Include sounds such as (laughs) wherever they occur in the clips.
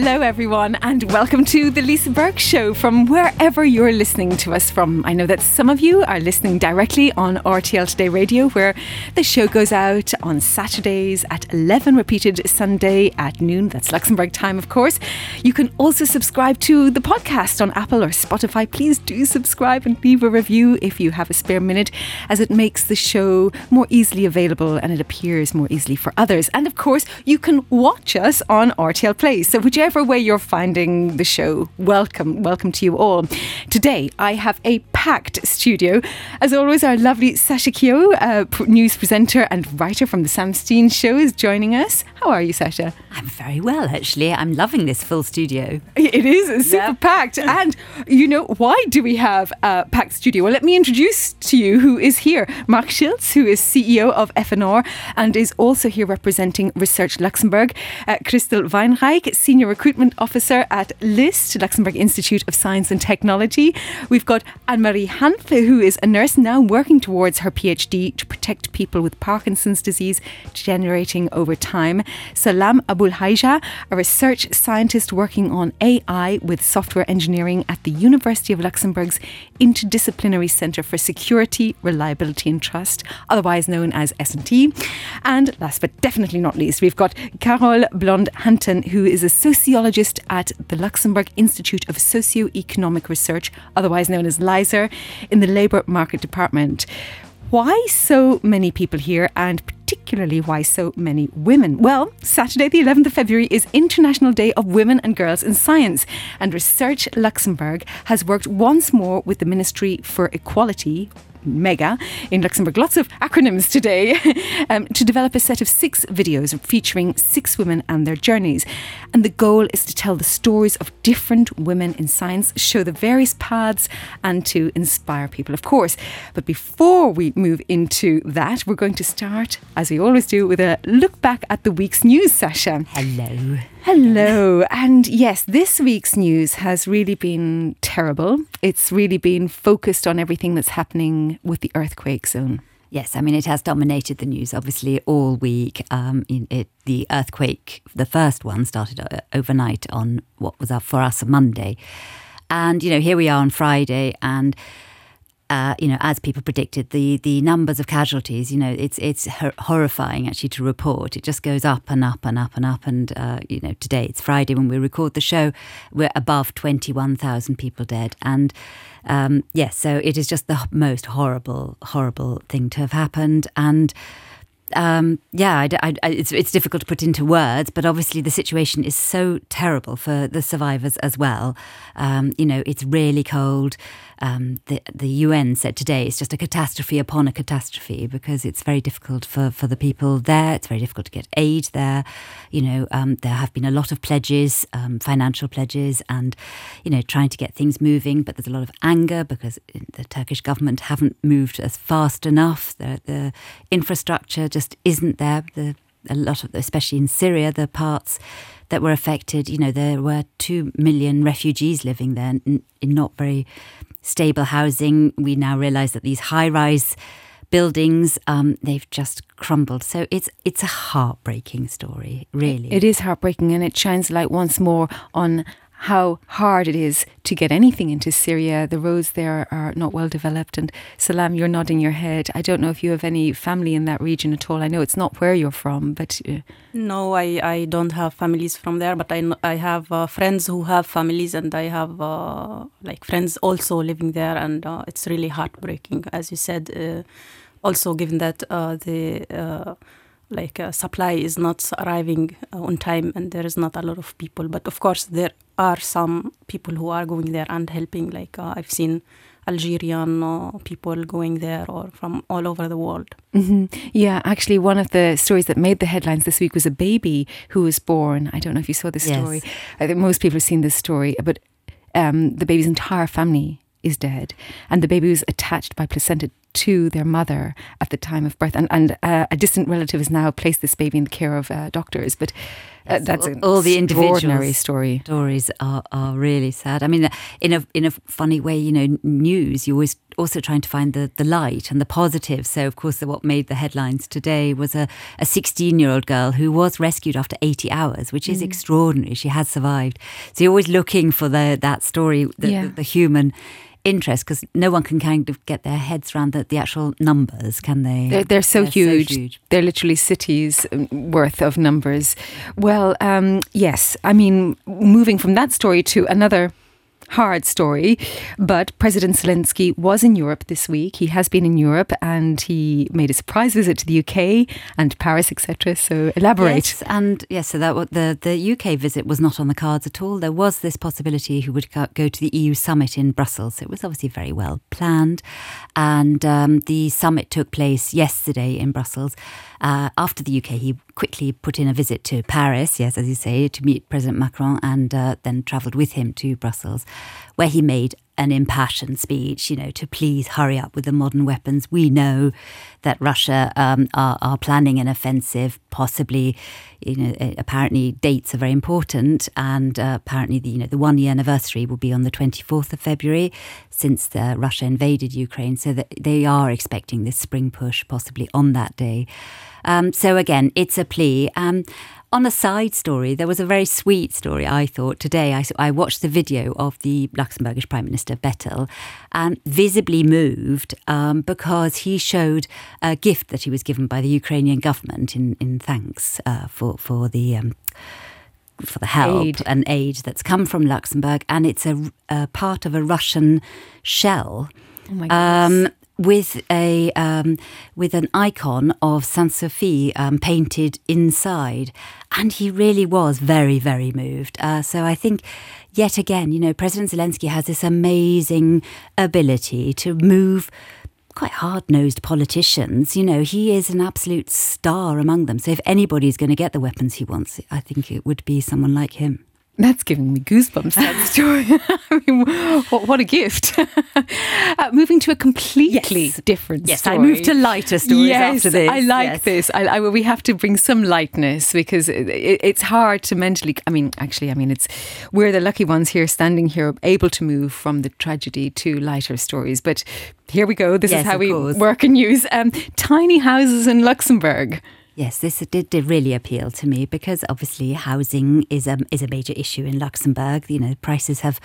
Hello, everyone, and welcome to the Lisa Burke Show from wherever you're listening to us from. I know that some of you are listening directly on RTL Today Radio, where the show goes out on Saturdays at 11, repeated Sunday at noon. That's Luxembourg time, of course. You can also subscribe to the podcast on Apple or Spotify. Please do subscribe and leave a review if you have a spare minute, as it makes the show more easily available and it appears more easily for others. And of course, you can watch us on RTL Play. So, whichever way you're finding the show, welcome, welcome to you all. Today, I have a packed studio. As always, our lovely Sasha Kyo, uh, news presenter and writer from the Sam Stein Show, is joining us. How are you, Sasha? I'm very well, actually. I'm loving this full studio. It is super yeah. packed. (laughs) And, you know, why do we have a packed studio? Well, let me introduce to you who is here. Mark Schiltz, who is CEO of FNR and is also here representing Research Luxembourg. Uh, Christel Weinreich, Senior Recruitment Officer at LIST, Luxembourg Institute of Science and Technology. We've got Anne Marie Hanf, who is a nurse now working towards her PhD to protect people with Parkinson's disease degenerating over time. Salam Abul Haija, a research scientist working on AI with software engineering at the University of Luxembourg's Interdisciplinary Centre for Security, Reliability and Trust, otherwise known as SnT. And last but definitely not least, we've got Carole Blond Hanten, who is a sociologist at the Luxembourg Institute of Socio-Economic Research, otherwise known as LISER, in the Labour Market Department. Why so many people here and particularly why so many women? Well, Saturday, the 11th of February, is International Day of Women and Girls in Science, and Research Luxembourg has worked once more with the Ministry for Equality, MEGA in Luxembourg. Lots of acronyms today (laughs) um, to develop a set of six videos featuring six women and their journeys. And the goal is to tell the stories of different women in science, show the various paths, and to inspire people, of course. But before we move into that, we're going to start, as we always do, with a look back at the week's news session. Hello. Hello. And yes, this week's news has really been terrible. It's really been focused on everything that's happening with the earthquake zone. Yes, I mean, it has dominated the news, obviously, all week. Um, it, the earthquake, the first one, started uh, overnight on what was for us a Monday. And, you know, here we are on Friday, and uh, you know, as people predicted, the the numbers of casualties, you know, it's it's horrifying actually to report. It just goes up and up and up and up. And uh, you know, today it's Friday when we record the show, we're above twenty one thousand people dead. And um, yes, so it is just the most horrible, horrible thing to have happened. And um, yeah, I, I, it's it's difficult to put into words, but obviously the situation is so terrible for the survivors as well. Um, you know, it's really cold um, the the UN said today it's just a catastrophe upon a catastrophe because it's very difficult for, for the people there. It's very difficult to get aid there. You know, um, there have been a lot of pledges, um, financial pledges, and you know, trying to get things moving. But there's a lot of anger because the Turkish government haven't moved as fast enough. The, the infrastructure just isn't there. The a lot of, especially in Syria, the parts that were affected. You know, there were two million refugees living there in, not very stable housing. We now realise that these high rise buildings um, they've just crumbled. So it's it's a heartbreaking story, really. It is heartbreaking, and it shines light once more on how hard it is to get anything into Syria. The roads there are not well developed. And Salam, you're nodding your head. I don't know if you have any family in that region at all. I know it's not where you're from, but. Uh, no, I, I don't have families from there, but I, I have uh, friends who have families, and I have uh, like friends also living there, and uh, it's really heartbreaking, as you said. Uh, also, given that uh, the like uh, supply is not arriving on time and there is not a lot of people but of course there are some people who are going there and helping like uh, i've seen algerian uh, people going there or from all over the world mm-hmm. yeah actually one of the stories that made the headlines this week was a baby who was born i don't know if you saw this yes. story i think most people have seen this story but um, the baby's entire family is dead and the baby was attached by placenta to their mother at the time of birth. And, and uh, a distant relative has now placed this baby in the care of uh, doctors. But uh, that's all, all the extraordinary story. Stories are, are really sad. I mean, in a in a funny way, you know, news. You always also trying to find the, the light and the positive. So, of course, the, what made the headlines today was a 16 year old girl who was rescued after 80 hours, which is mm. extraordinary. She has survived. So, you're always looking for the, that story, the, yeah. the, the human interest because no one can kind of get their heads around the, the actual numbers, can they? They're, they're, so, they're huge. so, huge. They're literally cities um, worth of numbers. Well, um, yes. I mean, moving from that story to another hard story. But President Zelensky was in Europe this week. He has been in Europe and he made a surprise visit to the UK and Paris, etc. So elaborate. Yes, and yes, so that the the UK visit was not on the cards at all. There was this possibility he would go to the EU summit in Brussels. It was obviously very well planned, and um, the summit took place yesterday in Brussels. Uh, after the UK, he quickly put in a visit to Paris, yes, as you say, to meet President Macron, and uh, then travelled with him to Brussels, where he made an impassioned speech, you know, to please hurry up with the modern weapons. We know that Russia um, are, are, planning an offensive, possibly, you know, apparently dates are very important, and uh, apparently the you know the one year anniversary will be on the twenty fourth of February since the, Russia invaded Ukraine, so that they are expecting this spring push possibly on that day. Um, so again, it's a plea. Um, on a side story, there was a very sweet story, I thought, today. I, I watched the video of the Luxembourgish Prime Minister, Bettel, and visibly moved um, because he showed a gift that he was given by the Ukrainian government in, in thanks uh, for, for the. Um, for the help aid. and aid that's come from Luxembourg, and it's a, a part of a Russian shell. Oh um, with a um, with an icon of Saint Sophie um, painted inside, and he really was very very moved. Uh, so I think yet again, you know, President Zelensky has this amazing ability to move quite hard nosed politicians. You know, he is an absolute star among them. So if anybody's going to get the weapons he wants, I think it would be someone like him. That's giving me goosebumps, that (laughs) story. (laughs) I mean, what, what a gift. (laughs) uh, moving to a completely yes. different yes, story. I moved to lighter stories yes, after this. I like yes. this. I, I, we have to bring some lightness because it, it, it's hard to mentally. I mean, actually, I mean, it's we're the lucky ones here, standing here, able to move from the tragedy to lighter stories. But here we go. This is how we course. work and use um, tiny houses in Luxembourg. Yes, this did, did really appeal to me because obviously housing is a is a major issue in Luxembourg. You know, prices have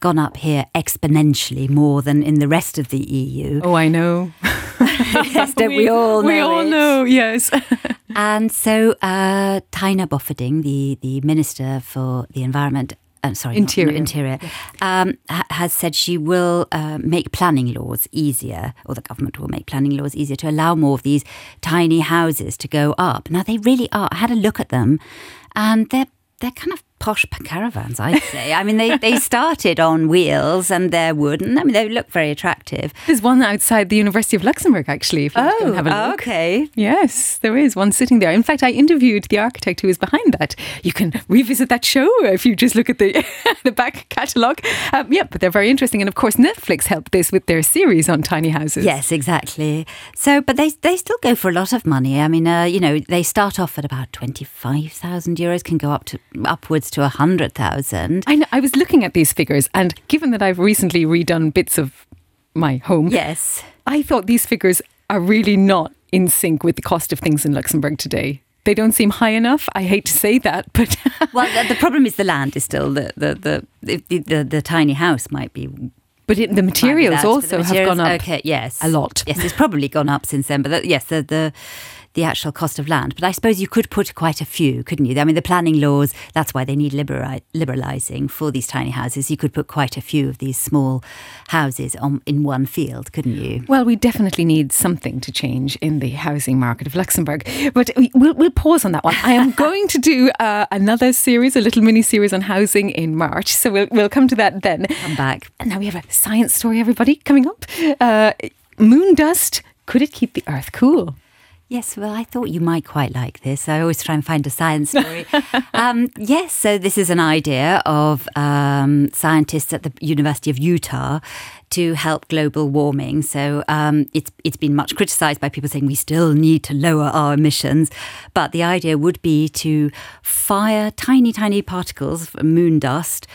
gone up here exponentially more than in the rest of the EU. Oh, I know. (laughs) yes, don't we, (laughs) we all know? We all it? know, yes. (laughs) and so, uh, Taina Bofferding, the the minister for the environment uh, sorry, interior, not, interior, um, ha- has said she will uh, make planning laws easier, or the government will make planning laws easier to allow more of these tiny houses to go up. Now they really are. I had a look at them, and they're they're kind of posh caravans, I'd say. I mean, they, they started on wheels and they're wooden. I mean, they look very attractive. There's one outside the University of Luxembourg, actually, if you oh, want to have a look. okay. Yes, there is one sitting there. In fact, I interviewed the architect who is behind that. You can revisit that show if you just look at the, (laughs) the back catalogue. Um, yeah, but they're very interesting. And of course, Netflix helped this with their series on tiny houses. Yes, exactly. So, but they, they still go for a lot of money. I mean, uh, you know, they start off at about 25,000 euros, can go up to upwards to 100,000. I, know, I was looking at these figures, and given that I've recently redone bits of my home, yes, I thought these figures are really not in sync with the cost of things in Luxembourg today they don't seem high enough. I hate to say that, (laughs) but (laughs) well, the, the, problem is the land is still the the the the, the, the tiny house might be. But it, the materials also the materials, have gone up. Okay, yes, a lot. Yes, it's probably gone up since then. But the, yes, the the the actual cost of land. But I suppose you could put quite a few, couldn't you? I mean, the planning laws, that's why they need libera- liberalising for these tiny houses. You could put quite a few of these small houses on, in one field, couldn't you? Well, we definitely need something to change in the housing market of Luxembourg. But we'll, we'll pause on that one. I am (laughs) going to do uh, another series, a little mini series on housing in March. So we'll, we'll come to that then. Come back. And now we have a science story, everybody, coming up. Uh, moon dust, could it keep the Earth cool? Yes, well, I thought you might quite like this. I always try and find a science story. (laughs) um, yes, so this is an idea of um, scientists at the University of Utah to help global warming. So um, it's it's been much criticised by people saying we still need to lower our emissions, but the idea would be to fire tiny, tiny particles of moon dust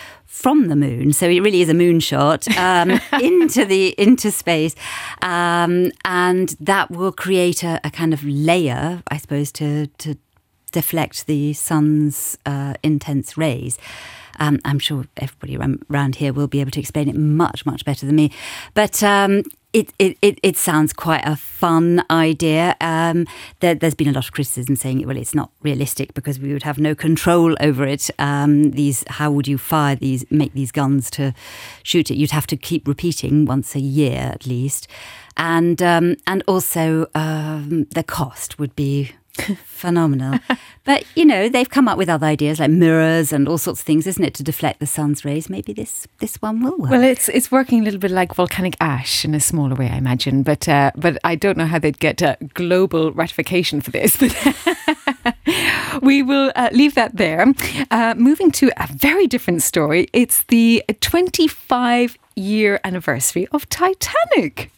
from the moon, so it really is a moonshot um, (laughs) into the into space, um, and that will create a, a, kind of layer, I suppose, to to deflect the sun's uh, intense rays. Um, I'm sure everybody around here will be able to explain it much, much better than me. But um, it, it, it, it, sounds quite a fun idea. Um, there, has been a lot of criticism saying, well, it's not realistic because we would have no control over it. Um, these, how would you fire these, make these guns to shoot it? You'd have to keep repeating once a year at least, and um, and also um, the cost would be (laughs) phenomenal. but you know, they've come up with other ideas like mirrors and all sorts of things, isn't it, to deflect the sun's rays? Maybe this this one will work. Well, it's it's working a little bit like volcanic ash in a smaller way, I imagine. But uh, but I don't know how they'd get uh, global ratification for this. (laughs) We will uh, leave that there. Uh, moving to a very different story. It's the 25 year anniversary of Titanic.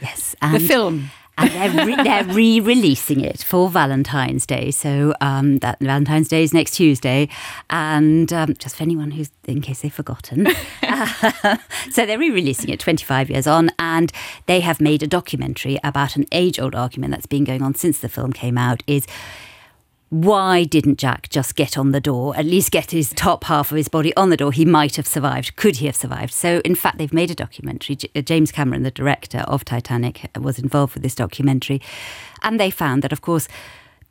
Yes, the film and they're, re- they're re-releasing it for Valentine's Day. So um, that Valentine's Day is next Tuesday, and um, just for anyone who's in case they've forgotten, uh, (laughs) so they're re-releasing it 25 years on, and they have made a documentary about an age-old argument that's been going on since the film came out. Is why didn't Jack just get on the door, at least get his top half of his body on the door? He might have survived. Could he have survived? So, in fact, they've made a documentary. Uh, James Cameron, the director of Titanic, was involved with this documentary. And they found that, of course,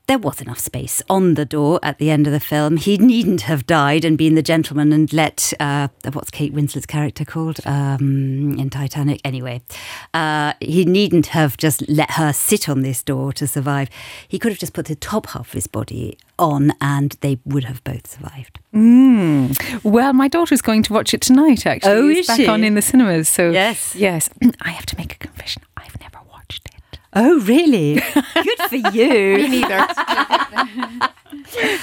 there was enough space on the door at the end of the film. He needn't have died and been the gentleman and let uh, what's Kate Winslet's character called um, in Titanic. Anyway, uh, he needn't have just let her sit on this door to survive. He could have just put the top half of his body on, and they would have both survived. Mm. Well, my daughter's going to watch it tonight. Actually, oh, is back she? on in the cinemas. So yes, yes, (clears throat) I have to make a confession. I've never Oh, really? Good for (laughs) you. Me neither.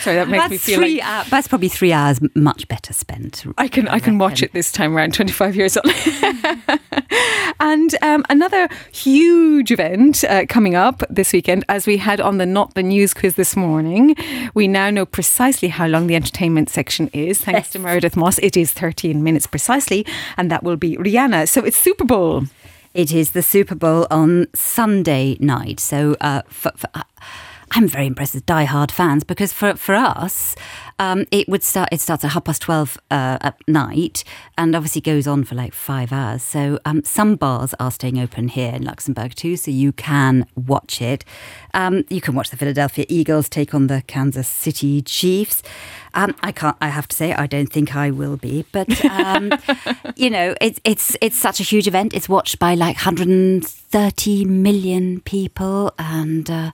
Sorry, that makes that's me feel three like hour, that's probably three hours much better spent. I can I, I can watch it this time around, twenty five years old. (laughs) and um, another huge event uh, coming up this weekend, as we had on the Not the News quiz this morning. We now know precisely how long the entertainment section is, thanks yes. to Meredith Moss. It is thirteen minutes precisely, and that will be Rihanna. So it's Super Bowl. It is the Super Bowl on Sunday night. So uh, for, for, I'm very impressed with die-hard fans because for for us, um, it would start. It starts at half past twelve uh, at night, and obviously goes on for like five hours. So um, some bars are staying open here in Luxembourg too, so you can watch it. Um, you can watch the Philadelphia Eagles take on the Kansas City Chiefs. Um, I can't. I have to say, I don't think I will be. But um, (laughs) you know, it's it's it's such a huge event. It's watched by like 130 million people, and. Uh,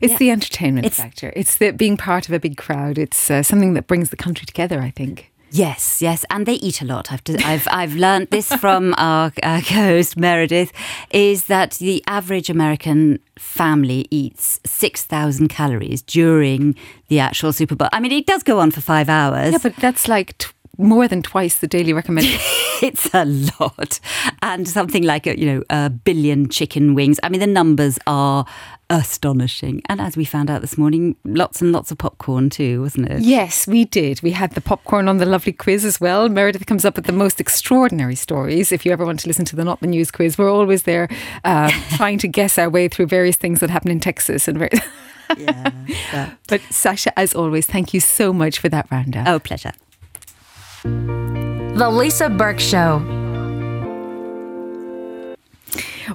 it's yeah. the entertainment it's, factor. It's the being part of a big crowd. It's uh, something that brings the country together. I think. Yes, yes, and they eat a lot. I've I've I've learned this from (laughs) our, our host Meredith, is that the average American family eats six thousand calories during the actual Super Bowl. I mean, it does go on for five hours. Yeah, but that's like. T- more than twice the daily recommended. (laughs) it's a lot, and something like a, you know a billion chicken wings. I mean, the numbers are astonishing. And as we found out this morning, lots and lots of popcorn too, wasn't it? Yes, we did. We had the popcorn on the lovely quiz as well. Meredith comes up with the most extraordinary stories. If you ever want to listen to the Not the News quiz, we're always there uh, (laughs) trying to guess our way through various things that happen in Texas and various. yeah, (laughs) but. but Sasha, as always, thank you so much for that roundup. Oh, pleasure. The Lisa Burke Show.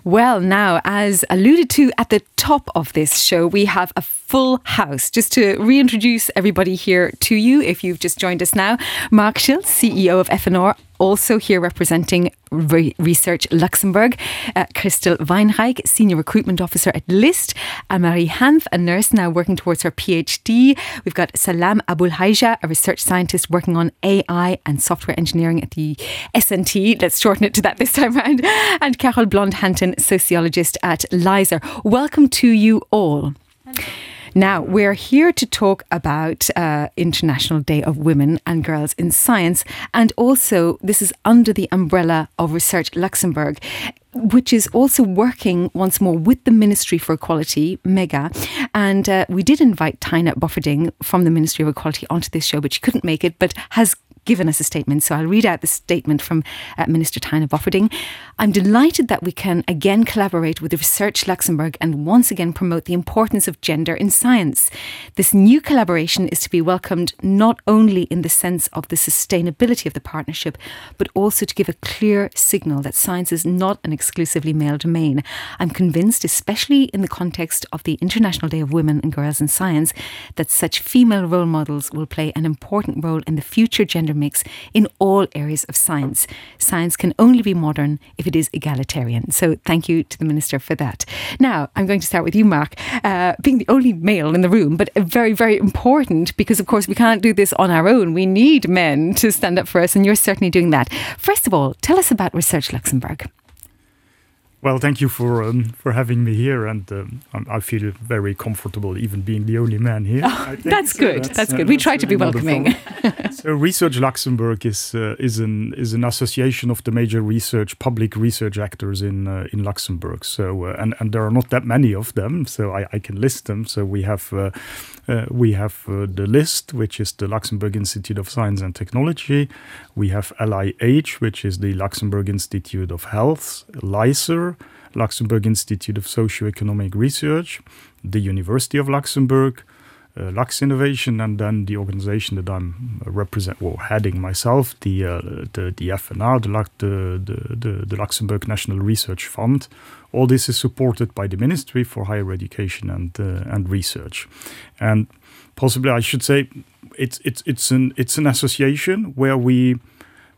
Well, now, as alluded to at the top of this show, we have a full house. Just to reintroduce everybody here to you, if you've just joined us now, Mark Schiltz, CEO of FNR, also here representing Re- Research Luxembourg, uh, Christel Weinreich, Senior Recruitment Officer at LIST, and Marie Hanf, a nurse now working towards her PhD. We've got Salam Abulhaija, a research scientist working on AI and software engineering at the SnT. Let's shorten it to that this time around. And Carol Blond-Hanten, sociologist at LISER. Welcome to you all. Hello. Now, we're here to talk about uh, International Day of Women and Girls in Science, and also this is under the umbrella of Research Luxembourg which is also working once more with the Ministry for Equality, MEGA. And uh, we did invite Taina Bofferding from the Ministry of Equality onto this show, but she couldn't make it, but has given us a statement. So I'll read out the statement from uh, Minister Taina Bofferding. I'm delighted that we can again collaborate with Research Luxembourg and once again promote the importance of gender in science. This new collaboration is to be welcomed not only in the sense of the sustainability of the partnership, but also to give a clear signal that science is not an exclusively male domain. I'm convinced, especially in the context of the International Day of Women and Girls in Science, that such female role models will play an important role in the future gender mix in all areas of science. Science can only be modern if it is egalitarian. So thank you to the Minister for that. Now, I'm going to start with you, Mark, uh, being the only male in the room, but very, very important because, of course, we can't do this on our own. We need men to stand up for us, and you're certainly doing that. First of all, tell us about Research Luxembourg. Well, thank you for um, for having me here, and um, I feel very comfortable even being the only man here. Oh, that's so good. That's, that's good. Uh, we try to be welcoming. so, Research Luxembourg is uh, is an is an association of the major research public research actors in uh, in Luxembourg. So, uh, and and there are not that many of them, so I, I can LIST them. So we have uh, uh, we have the list, which is the Luxembourg Institute of Science and Technology. We have LIH, which is the Luxembourg Institute of Health, LISER. Luxembourg Institute of Socioeconomic Research, the University of Luxembourg, uh, Luxinnovation, and then the organization that I'm uh, represent, well, heading myself, the uh, the, the FNR, the, the, the, the Luxembourg National Research Fund. All this is supported by the Ministry for Higher Education and uh, and Research, and possibly I should say it's it's it's an it's an association where we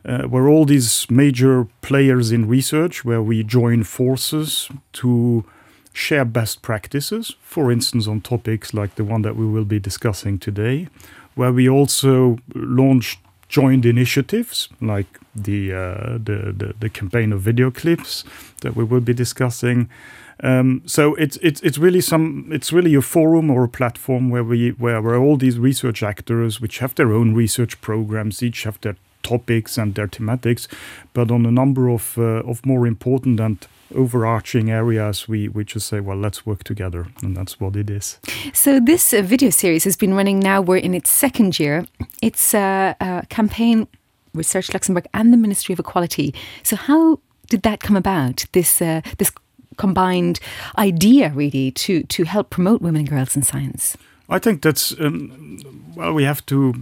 uh, where all these major players in research, where we join forces to share best practices, for instance, on topics like the one that we will be discussing today, where we also launch joint initiatives like the, uh, the, the, the campaign of video clips that we will be discussing. Um, so it's it's it's really some it's really a forum or a platform where we where, where all these research actors, which have their own research programs, each have their topics and their thematics, but on a number of uh, of more important and overarching areas we we just say well let's work together and that's what it is. So this uh, video series has been running now we're in its second year. It's a, a campaign research luxembourg and the ministry of equality. So how did that come about this uh, this combined idea really to to help promote women and girls in science I think that's um, well. We have to,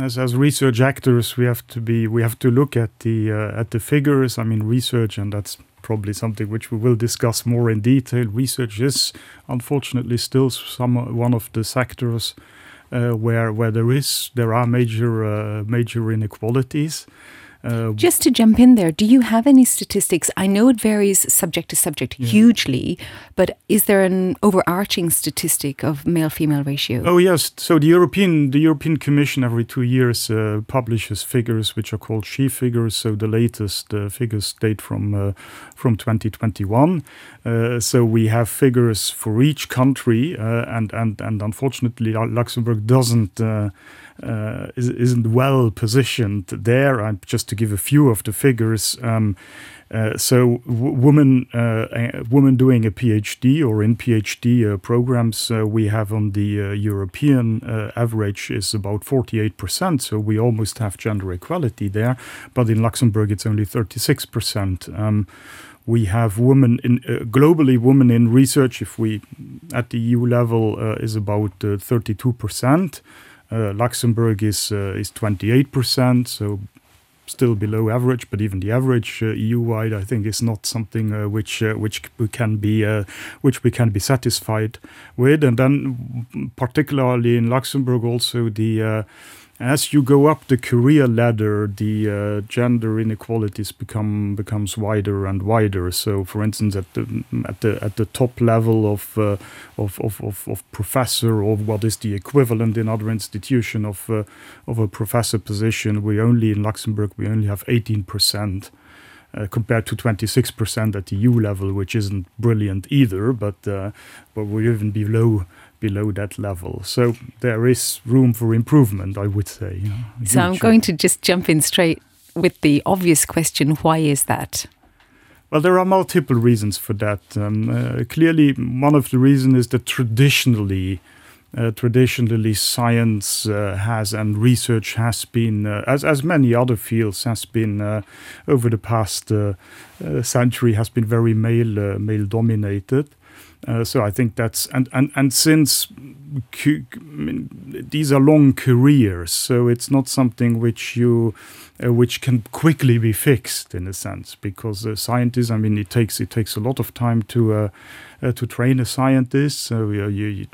as as research actors, we have to be. We have to look at the uh, at the figures. I mean, research, and that's probably something which we will discuss more in detail. Research is unfortunately still some one of the sectors uh, where where there is there are major uh, major inequalities. Uh, Just to jump in there, do you have any statistics? I know it varies subject to subject yeah. hugely, but is there an overarching statistic of male-female ratio? Oh yes. So the European the European Commission every two years uh, publishes figures which are called SHE figures. So the latest uh, figures date from uh, from 2021. Uh, so we have figures for each country, uh, and and and unfortunately Luxembourg doesn't uh, is, isn't well positioned there. I'm just to give a few of the figures. Um, uh, so women uh, women doing a PhD or in PhD uh, programs uh, we have on the uh, European average is about 48%. So we almost have gender equality there, but in Luxembourg it's only 36%. Um, we have women in globally women in research if we at the EU level is about 32%. Uh, Luxembourg is uh, is 28%, so still below average, but even the average uh, EU-wide, I think, is not something uh, which uh, which we can be uh, which we can be satisfied with. And then, particularly in Luxembourg, also the as you go up the career ladder, the uh, gender inequalities become becomes wider and wider. So, for instance, at the at the at the top level of uh, of, of, of, of, professor, or what is the equivalent in other institution of uh, of a professor position, we only in Luxembourg we only have eighteen percent. Uh, compared to 26% at the EU level, which isn't brilliant either, but uh, but we're even below below that level. So there is room for improvement, I would say. You know, so I'm going to just jump in straight with the obvious question why is that? Well, there are multiple reasons for that. Um, uh, clearly, one of the reasons is that traditionally, uh, traditionally science uh, has and research has been, uh, as as many other fields, has been uh, over the past uh, century has been very male male dominated. Uh, so I think that's and and and since I mean, these are long careers, so it's not something which you uh, which can quickly be fixed in a sense because scientists. I mean, it takes it takes a lot of time to uh, to train a scientist. So you, you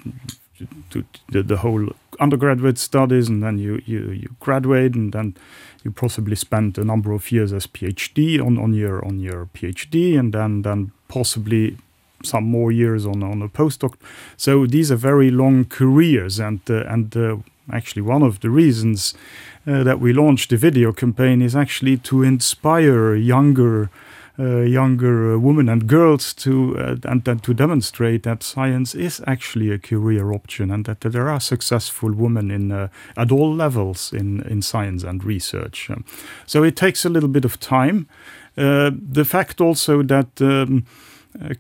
to the, the whole undergraduate studies and then you, you, you graduate and then you possibly spend a number of years as PhD on, on your on your PhD and then then possibly some more years on on a postdoc. So these are very long careers and uh, and uh, actually one of the reasons uh, that we launched the video campaign is actually to inspire younger uh, younger uh, women and girls to uh, and, and to demonstrate that science is actually a career option and that, that there are successful women in at all levels in in science and research. Um, so it takes a little bit of time. the fact also that um,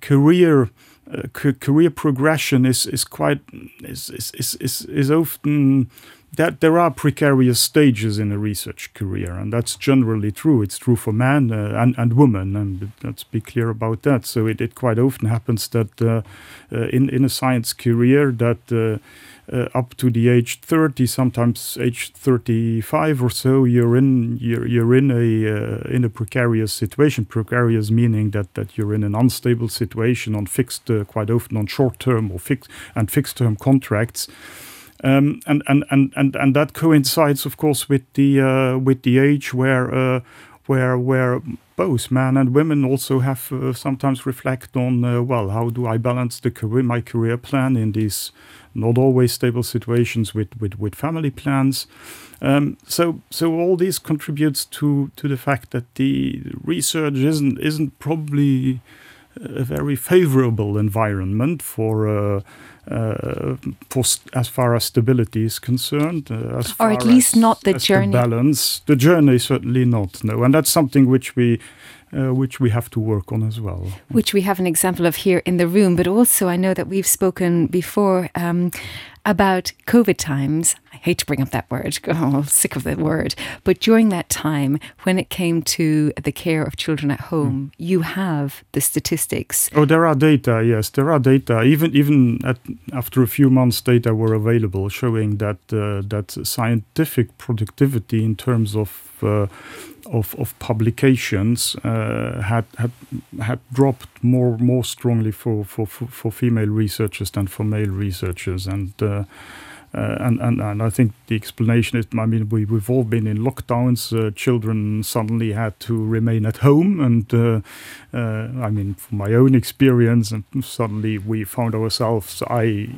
career uh, career progression is is quite is is is is often that there are precarious stages in a research career, and that's generally true. It's true for men uh, and, and women, and let's be clear about that. So it, it quite often happens that uh, uh, in, in a science career that uh, uh, up to the age 30, sometimes age 35 or so, you're in you're, you're in a uh, in a precarious situation. Precarious meaning that that you're in an unstable situation on fixed, quite often on short term or fixed and fixed term contracts. Um, and, and, and, and, and that coincides, of course, with the uh, with the age where uh, where where both men and women also have uh, sometimes reflect on uh, well how do I balance the career my career plan in these not always stable situations with with, with family plans. Um, so so all this contributes to to the fact that the research isn't isn't probably a very favorable environment for uh, uh, for as far as stability is concerned, uh, as or at least as, not the journey. The balance, the journey certainly not. No, and that's something which we uh, which we have to work on as well. Which we have an example of here in the room, but also I know that we've spoken before um, about COVID times. I hate to bring up that word, (laughs) oh, I'm sick of that word. But during that time, when it came to the care of children at home, mm. you have the statistics. Oh, there are data, yes, there are data. Even even at, after a few months, data were available showing that uh, that scientific productivity in terms of uh, of, of publications uh, had, had had dropped more more strongly for, for, for, female researchers than for male researchers, and uh, uh, and, and and I think the explanation is I mean we we've all been in lockdowns. Uh, children suddenly had to remain at home, and uh, I mean from my own experience, and suddenly we found ourselves. I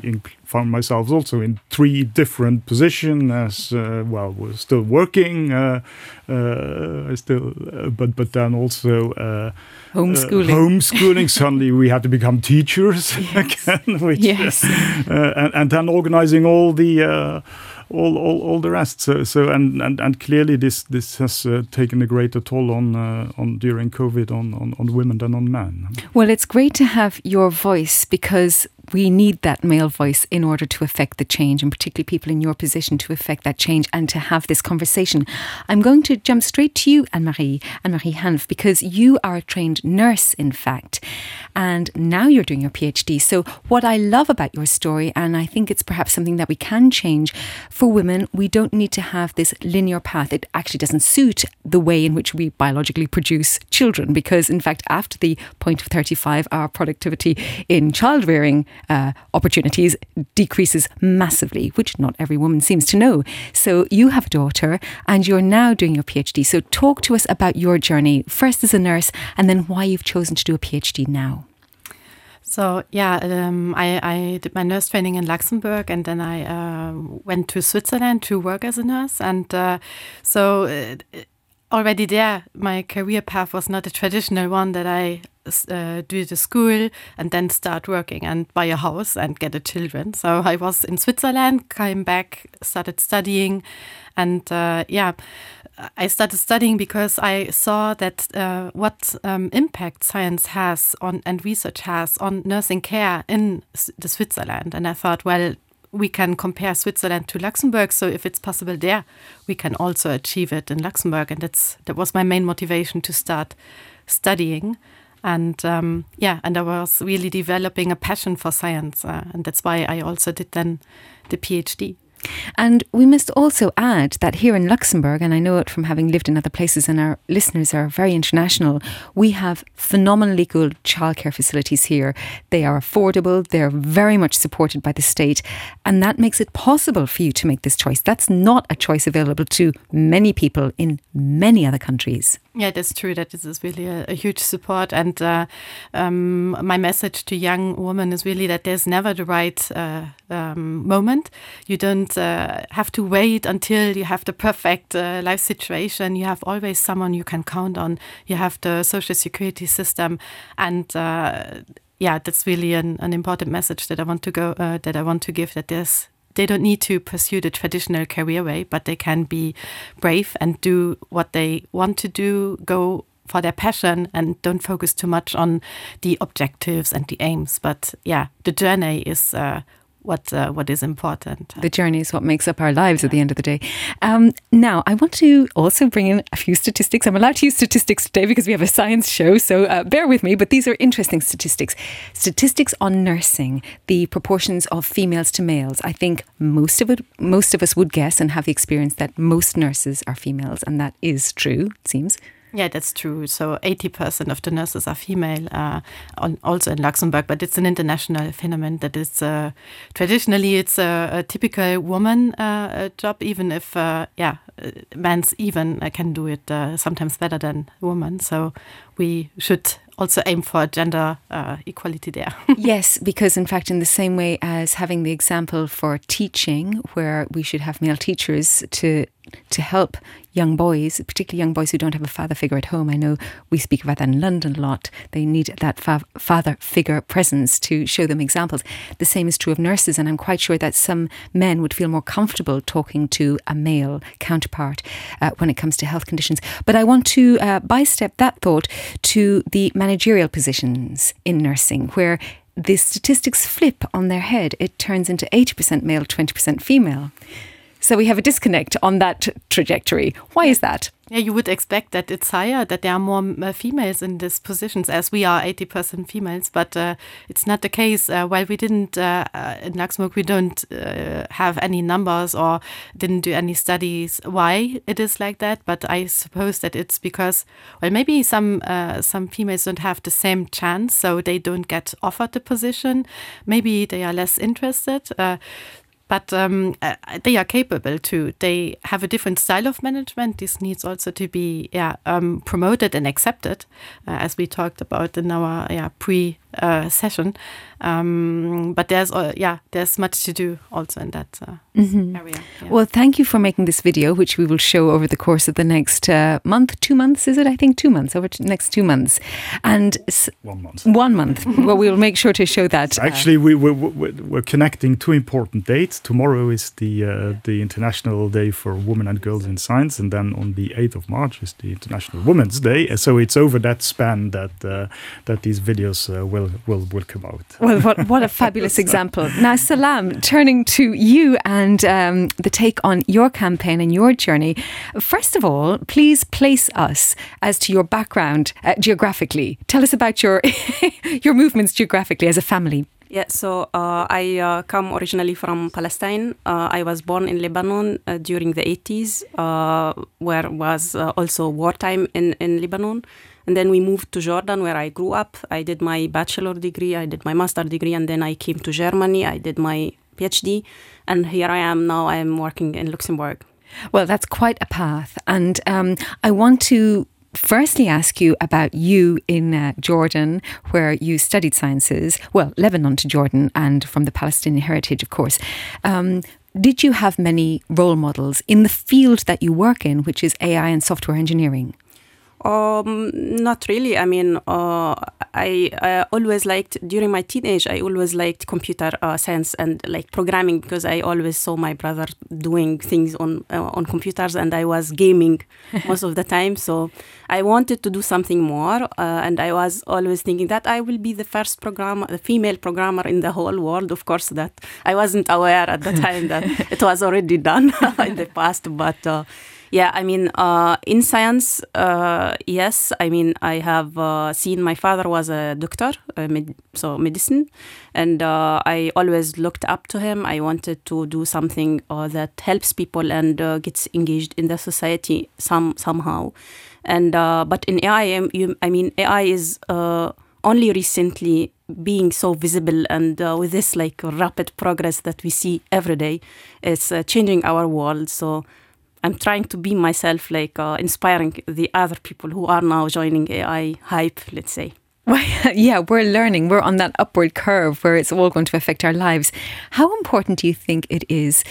found myself also in three different positions as uh, well was still working uh, uh, still but but then also homeschooling homeschooling suddenly we had to become teachers (laughs) yes. again (laughs) which, yes and, and then organizing all the all, all, all the rest. So, so and, and, and clearly this this has uh, taken a greater toll on uh, on during COVID on, on, on women than on men. Well, it's great to have your voice because we need that male voice in order to affect the change, and particularly people in your position to affect that change and to have this conversation. I'm going to jump straight to you, Anne Marie, Anne Marie Hanf, because you are a trained nurse, in fact, and now you're doing your PhD. So, what I love about your story, and I think it's perhaps something that we can change for women, we don't need to have this linear path. It actually doesn't suit the way in which we biologically produce children, because, in fact, after the point of 35, our productivity in child rearing uh, opportunities decreases massively, which not every woman seems to know. So you have a daughter and you're now doing your PhD. So talk to us about your journey, first as a nurse, and then why you've chosen to do a PhD now. So yeah, um, I, I, did my nurse training in Luxembourg, and then I uh, went to Switzerland to work as a nurse. And uh, so uh, already there, my career path was not a traditional one that I uh, do the school and then start working and buy a house and get a children. So I was in Switzerland, came back, started studying, and uh, yeah, I started studying because I saw that uh, what um, impact science has on and research has on nursing care in the Switzerland, and I thought, well, we can compare Switzerland to Luxembourg. So if it's possible there, we can also achieve it in Luxembourg. And that's that was my main motivation to start studying. And um, yeah, and I was really developing a passion for science, uh, and that's why I also did then the PhD. And we must also add that here in Luxembourg, and I know it from having lived in other places, and our listeners are very international, we have phenomenally good childcare facilities here. They are affordable, they're very much supported by the state, and that makes it possible for you to make this choice. That's not a choice available to many people in many other countries. Yeah, that's true. That this is really a, a huge support, and uh, um, my message to young women is really that there's never the right uh, um, moment. You don't uh, have to wait until you have the perfect uh, life situation. You have always someone you can count on. You have the social security system, and uh, yeah, that's really an, an important message that I want to go uh, that I want to give. That there's they don't need to pursue the traditional career way, but they can be brave and do what they want to do, go for their passion and don't focus too much on the objectives and the aims. But yeah, the journey is uh, what uh, what is important. The journey is what makes up our lives yeah. at the end of the day. Um, now, I want to also bring in a few statistics. I'm allowed to use statistics today because we have a science show, so uh, bear with me. But these are interesting statistics. Statistics on nursing, the proportions of females to males. I think most of it, most of us would guess and have the experience that most nurses are females, and that is true. It seems. Yeah, that's true. So 80% of the nurses are female, uh, also in Luxembourg, but it's an international phenomenon that is uh, traditionally it's a, a typical woman uh, job, even if, uh, yeah, uh, men's even uh, can do it sometimes better than women. So we should also aim for gender uh, equality there. (laughs) yes, because in fact, in the same way as having the example for teaching, where we should have male teachers to to help young boys, particularly young boys who don't have a father figure at home. I know we speak about that in London a lot. They need that fa- father figure presence to show them examples. The same is true of nurses, and I'm quite sure that some men would feel more comfortable talking to a male counterpart uh, when it comes to health conditions. But I want to uh, bystep that thought to the managerial positions in nursing, where the statistics flip on their head. It turns into 80% male, 20% female. So we have a disconnect on that trajectory. Why is that? Yeah, you would expect that it's higher, that there are more uh, females in these positions, as we are 80% females, but uh, it's not the case. Uh, while we didn't, uh, uh in Luxembourg, we don't uh, have any numbers or didn't do any studies why it is like that, but I suppose that it's because, well, maybe some, some females don't have the same chance, so they don't get offered the position. Maybe they are less interested but um, uh, they are capable too. They have a different style of management. This needs also to be yeah, um, promoted and accepted, uh, as we talked about in our yeah, pre uh, session. Um, but there's uh, yeah, there's much to do also in that uh, mm-hmm. area. Yeah. Well, thank you for making this video, which we will show over the course of the next uh, month, two months. Is it? I think two months over the next two months, and s- one month. One month. (laughs) well, we will make sure to show that. Actually, we we're, we're, connecting two important dates. Tomorrow is the uh, the International Day for Women and Girls in Science, and then on the eighth of March is the International Women's Day. So it's over that span that uh, that these videos will will will will come out. Well, what what a fabulous (laughs) example! Now, Salam, turning to you and um, the take on your campaign and your journey. First of all, please place us as to your background uh, geographically. Tell us about your (laughs) your movements geographically as a family. Yeah, so uh, I uh, come originally from Palestine. Uh, I was born in Lebanon uh, during the 80s, uh, where was uh, also wartime in, in Lebanon. And then we moved to Jordan, where I grew up. I did my bachelor degree, I did my master degree, and then I came to Germany. I did my PhD, and here I am now. I am working in Luxembourg. Well, that's quite a path. And um, I want to firstly ask you about you in uh, Jordan, where you studied sciences, well, Lebanon to Jordan, and from the Palestinian heritage, of course. Um, did you have many role models in the field that you work in, which is AI and software engineering? Um, not really. I mean, uh, I, I always liked during my teenage. I always liked computer uh, science and like programming because I always saw my brother doing things on uh, on computers, and I was gaming (laughs) most of the time. So I wanted to do something more, uh, and I was always thinking that I will be the first programmer, the female programmer in the whole world. Of course, that I wasn't aware at the time that (laughs) it was already done (laughs) in the past, but uh, yeah, I mean, uh, in science, uh, yes. I mean, I have uh, seen my father was a doctor, med- so medicine, and uh, I always looked up to him. I wanted to do something uh, that helps people and uh, gets engaged in the society some somehow. And but in AI, you, I mean, AI is only recently being so visible and uh, with this like rapid progress that we see every day it's uh, changing our world so I'm trying to be myself, like uh, inspiring the other people who are now joining AI hype, let's say. Well, (laughs) yeah, we're learning. We're on that upward curve where it's all going to affect our lives. How important do you think it is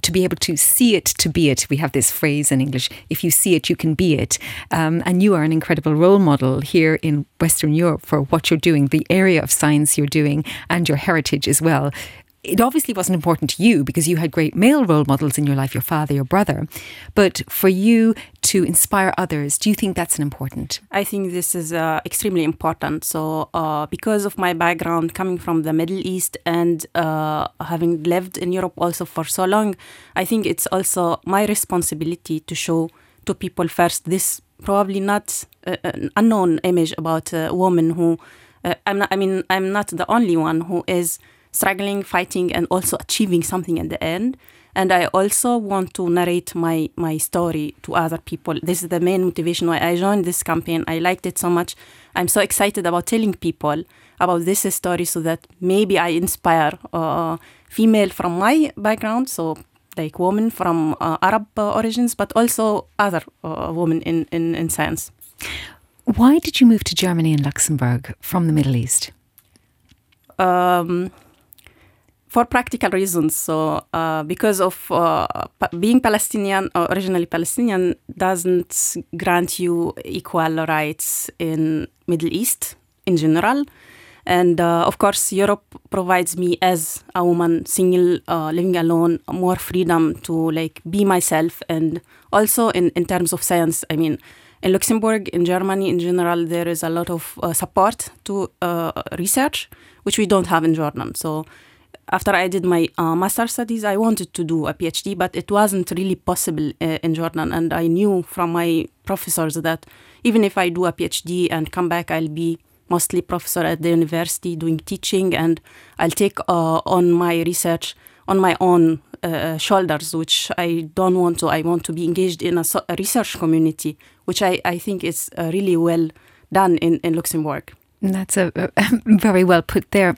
to be able to see it to be it? We have this phrase in English if you see it, you can be it. Um, and you are an incredible role model here in Western Europe for what you're doing, the area of science you're doing, and your heritage as well it obviously wasn't important to you because you had great male role models in your life, your father, your brother. But for you to inspire others, do you think that's an important? I think this is uh, extremely important. So, uh, because of my background coming from the Middle East and uh, having lived in Europe also for so long, I think it's also my responsibility to show to people first this probably not uh, an unknown image about a woman who. Uh, I'm not, I mean, I'm not the only one who is struggling, fighting, and also achieving something at the end. And I also want to narrate my my story to other people. This is the main motivation why I joined this campaign. I liked it so much. I'm so excited about telling people about this story so that maybe I inspire uh, female from my background, so like women from uh, Arab uh, origins, but also other uh, women in, in, in science. Why did you move to Germany and Luxembourg from the Middle East? Um, for practical reasons. So, uh, because of uh, being Palestinian, or originally Palestinian, doesn't grant you equal rights in Middle East in general. And uh, of course, Europe provides me as a woman, single, uh, living alone, more freedom to like be myself. And also in, in terms of science, I mean, in Luxembourg, in Germany in general, there is a lot of uh, support to uh, research, which we don't have in Jordan. So after I did my uh, master studies, I wanted to do a PhD, but it wasn't really possible uh, in Jordan. And I knew from my professors that even if I do a PhD and come back, I'll be mostly professor at the university doing teaching, and I'll take uh, on my research on my own uh, shoulders, which I don't want to. I want to be engaged in a, a research community, which I, I think is uh, really well done in, in Luxembourg. That's a, a (laughs) very well put there.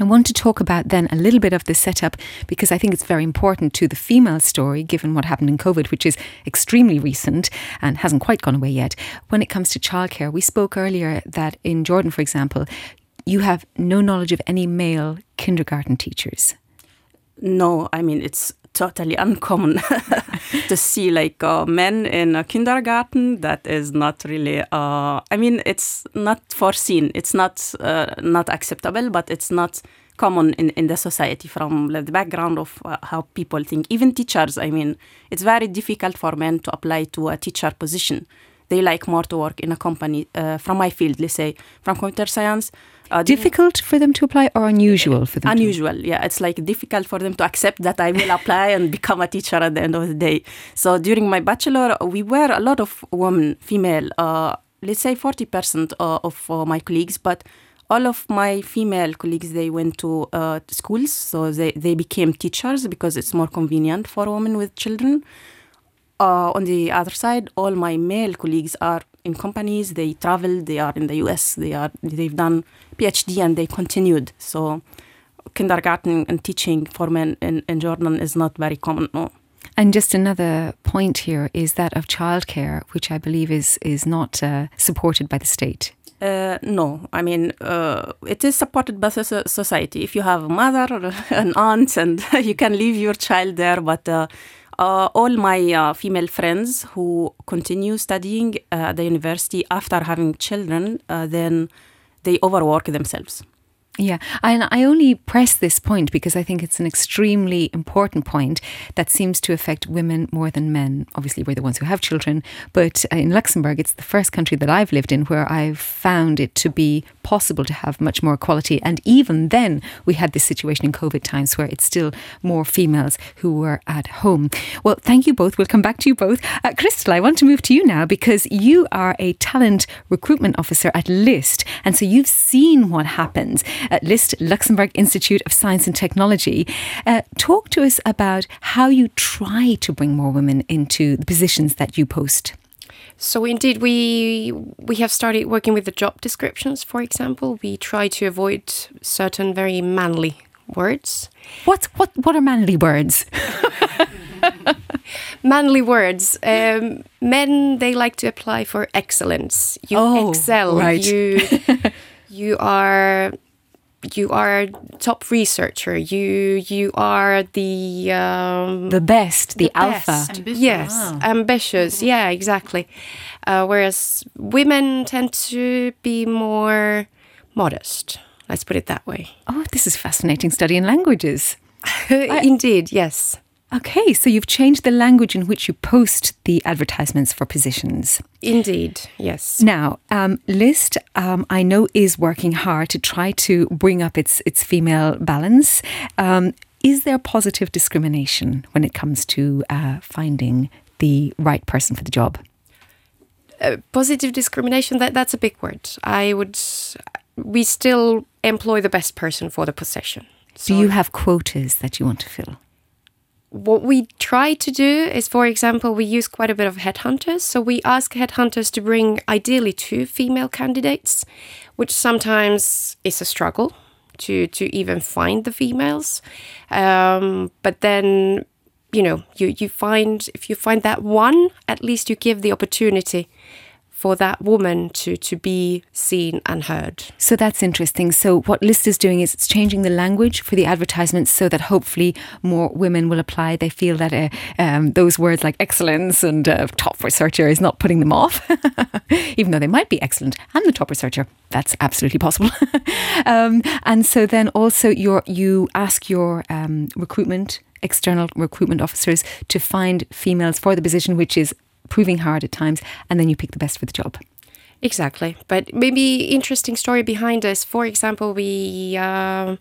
I want to talk about then a little bit of the setup because I think it's very important to the female story, given what happened in COVID, which is extremely recent and hasn't quite gone away yet. When it comes to childcare, we spoke earlier that in Jordan, for example, you have no knowledge of any male kindergarten teachers. No, I mean, it's totally uncommon (laughs) to see like uh, men in a kindergarten. That is not really. Uh, I mean, it's not foreseen. It's not uh, not acceptable, but it's not common in, in the society from the background of uh, how people think. Even teachers. I mean, it's very difficult for men to apply to a teacher position. They like more to work in a company. Uh, from my field, let's say from computer science uh, difficult for them to apply or unusual for them? Unusual, yeah. It's like difficult for them to accept that I will apply and become a teacher at the end of the day. So during my bachelor, we were a lot of women, female, uh, let's say 40% uh, of uh, my colleagues, but all of my female colleagues they went to uh, schools so they, they became teachers because it's more convenient for women with children uh, on the other side, all my male colleagues are in companies. They travel. They are in the U.S. They are. They've done PhD and they continued. So, kindergarten and teaching for men in, in Jordan is not very common. No. And just another point here is that of childcare, which I believe is is not uh, supported by the state. Uh, no, I mean uh, it is supported by society. If you have a mother or (laughs) an aunt, and (laughs) you can leave your child there, but uh, all my uh, female friends who continue studying uh, at the university after having children, uh, then they overwork themselves. Yeah, and I only press this point because I think it's an extremely important point that seems to affect women more than men. Obviously, we're the ones who have children, but in Luxembourg, it's the first country that I've lived in where I've found it to be possible to have much more equality. And even then, we had this situation in COVID times where it's still more females who were at home. Well, thank you both. We'll come back to you both. Uh, Crystal, I want to move to you now because you are a talent recruitment officer at LIST, and so you've seen what happens at LIST, Luxembourg Institute of Science and Technology. Uh, talk to us about how you try to bring more women into the positions that you post. So indeed, we we have started working with the job descriptions. For example, we try to avoid certain very manly words. What what what are manly words? (laughs) manly words. Um, men they like to apply for excellence. You Oh, excel. right. You (laughs) you are you are top researcher. You you are the um, the best, the, alpha. best. Yes, ambitious. Yeah, exactly. Uh, whereas women tend to be more modest. Let's put it that way. Oh, this is fascinating study in languages. (laughs) Indeed, yes. Okay, so you've changed the language in which you post the advertisements for positions. Indeed, yes. Now, um, LIST, um, I know, is working hard to try to bring up its its female balance. Um, is there positive discrimination when it comes to uh, finding the right person for the job? Uh, positive discrimination, that, that's a big word. I would, we still employ the best person for the position. Do you have quotas that you want to fill? What we try to do is, for example, we use quite a bit of headhunters. So we ask headhunters to bring ideally two female candidates, which sometimes is a struggle to to even find the females. Um, but then, you know, you you find if you find that one, at least you give the opportunity for that woman to to be seen and heard. So that's interesting. So what LIST is doing is it's changing the language for the advertisements so that hopefully more women will apply. They feel that uh, um, those words like excellence and uh, top researcher is not putting them off, (laughs) even though they might be excellent and the top researcher. That's absolutely possible. (laughs) um, and so then also your you ask your um, recruitment external recruitment officers to find females for the position, which is proving hard at times, and then you pick the best for the job. Exactly, but maybe interesting story behind us. For example, we, um,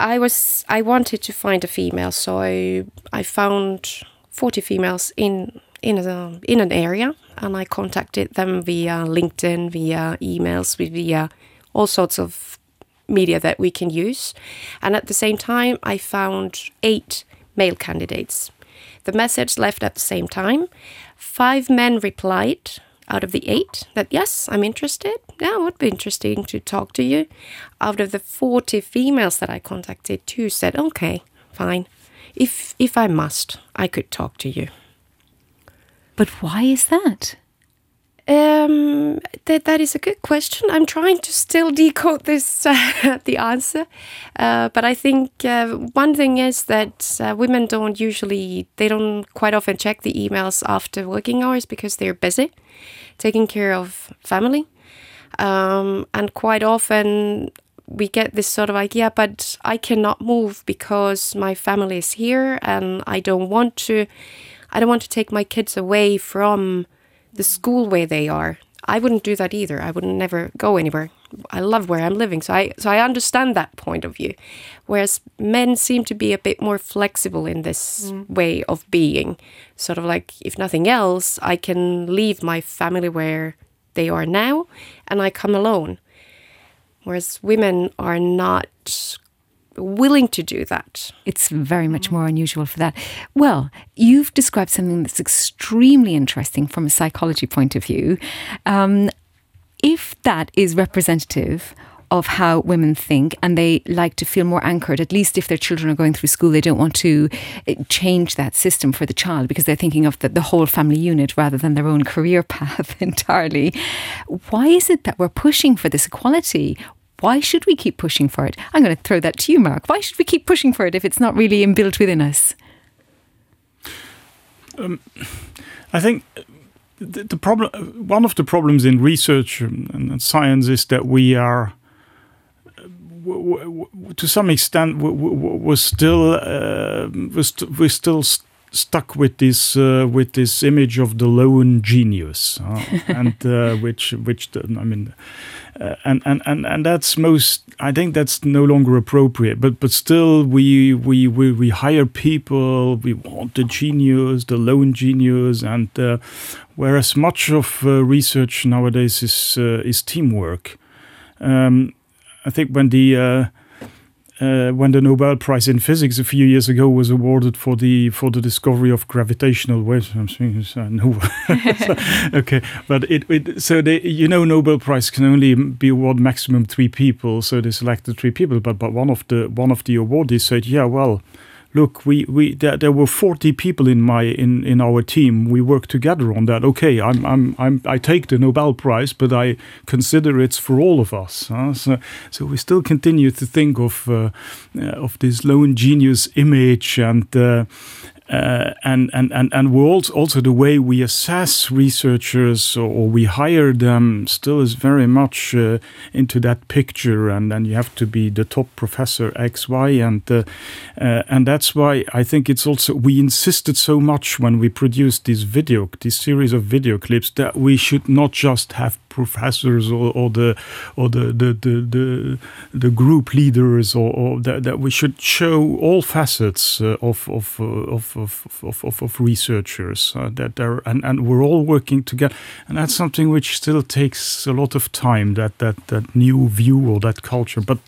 I was, I wanted to find a female, so I, I found forty females in in a, in an area, and I contacted them via LinkedIn, via emails, via all sorts of media that we can use, and at the same time, I found eight male candidates. The message left at the same time. Five men replied out of the eight that yes, I'm interested. Yeah, it would be interesting to talk to you. Out of the 40 females that I contacted, two said, okay, fine. If, if I must, I could talk to you. But why is that? Um, that that is a good question. I'm trying to still decode this (laughs) uh, the answer, uh, but I think uh, one thing is that uh, women don't usually they don't quite often check the emails after working hours because they're busy taking care of family, um, and quite often we get this sort of idea, but I cannot move because my family is here, and I don't want to. I don't want to take my kids away from the school where they are. I wouldn't do that either. I would never go anywhere. I love where I'm living, so I so I understand that point of view. Whereas men seem to be a bit more flexible in this mm. way of being. Sort of like if nothing else, I can leave my family where they are now and I come alone. Whereas women are not willing to do that. It's very much more unusual for that. Well, you've described something that's extremely interesting from a psychology point of view. Um, if that is representative of how women think and they like to feel more anchored, at least if their children are going through school, they don't want to eh, change that system for the child because they're thinking of the, the whole family unit rather than their own career (laughs) path entirely. Why is it that we're pushing for this equality? Why should we keep pushing for it? I'm going to throw that to you, Mark. Why should we keep pushing for it if it's not really inbuilt within us? Um, I think the, the, problem, one of the problems in research and, and science is that we are, to some extent, we're still uh, we're, st we're still st stuck with this uh, with this image of the lone genius, uh, (laughs) and uh, which which I mean, uh, and, and and and that's most. I think that's no longer appropriate. But but still, we we we, we hire people. We want the genius, the lone genius, and uh, whereas much of uh, research nowadays is is teamwork. Um, I think when the uh, when the Nobel Prize in Physics a few years ago was awarded for the for the discovery of gravitational waves. I'm saying uh, no, (laughs) (laughs) okay, but it, it so they you know Nobel Prize can only be awarded maximum three people, so they selected three people. But but one of the one of the awardees said, yeah, well look, we, we there, there were 40 people in my in, in our team. We worked together on that. Okay, I'm, I'm, I'm, I take the Nobel Prize, but I consider it's for all of us. Huh? So, so we still continue to think of uh, of this lone genius image and uh, and, and, and, and we're also, also the way we assess researchers or, or we hire them still is very much uh, into that picture. And then you have to be the top professor X, Y and uh, uh, and that's why I think it's also we insisted so much when we produced this video this series of video clips that we should not just have professors or, or the or the the, the the the group leaders or, or that, that we should show all facets uh, of of, uh, of, of, of, of, of researchers uh, that are and, and we're all working together and that's something which still takes a lot of time that that that new view or that culture but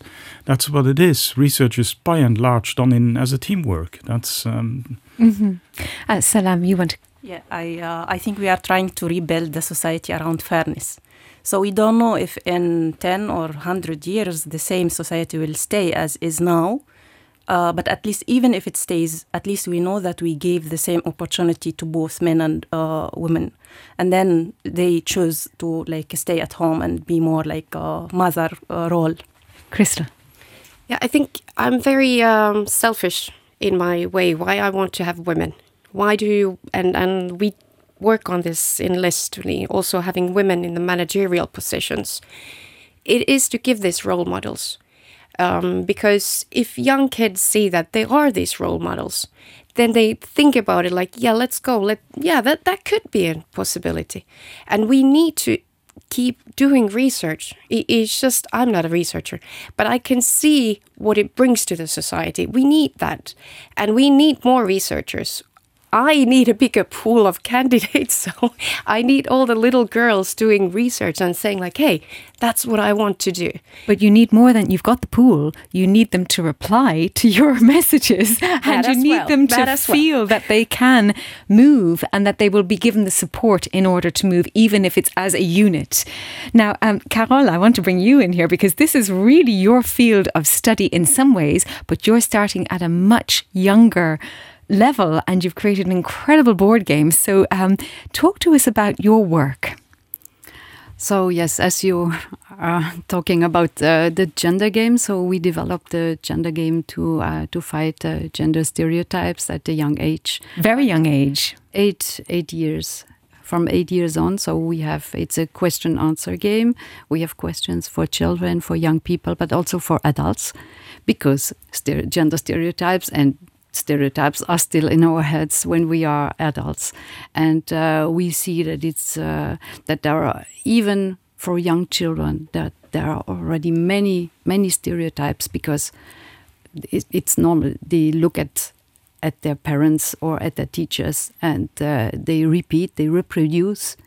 that's what it is research is by and large done in as a teamwork that's um, mm -hmm. uh, Salam you want to yeah, I uh, I think we are trying to rebuild the society around fairness. So we don't know if in 10 or 100 years the same society will stay as is now. Uh, but at least even if it stays, at least we know that we gave the same opportunity to both men and uh, women. And then they choose to like stay at home and be more like a mother uh, role. Krista. Yeah, I think I'm very um, selfish in my way. Why I want to have women. Why do you, and, and we work on this in Lestuni, also having women in the managerial positions, it is to give these role models. Um, because if young kids see that they are these role models, then they think about it like, yeah, let's go. Let yeah, that that could be a possibility, and we need to keep doing research. It's just I'm not a researcher, but I can see what it brings to the society. We need that, and we need more researchers. I need a bigger pool of candidates. (laughs) So I need all the little girls doing research and saying, like, hey, that's what I want to do. But you need more than you've got the pool. You need them to reply to (laughs) your messages. That and you need well. them that to feel well. that they can move and that they will be given the support in order to move, even if it's as a unit. Now, um, Carol, I want to bring you in here because this is really your field of study in some ways, but you're starting at a much younger level and you've created an incredible board game. So, um, talk to us about your work. So yes, as you are talking about uh, the gender game, so we developed the gender game to uh, to fight uh, gender stereotypes at a young age. Very young age. Eight eight years. From eight years on, so we have it's a question answer game. We have questions for children, for young people, but also for adults, because gender stereotypes and stereotypes are still in our heads when we are adults, and uh, we see that it's uh, that there are even for young children that there are already many many stereotypes because it, it's normal they look at at their parents or at their teachers and uh, they repeat they reproduce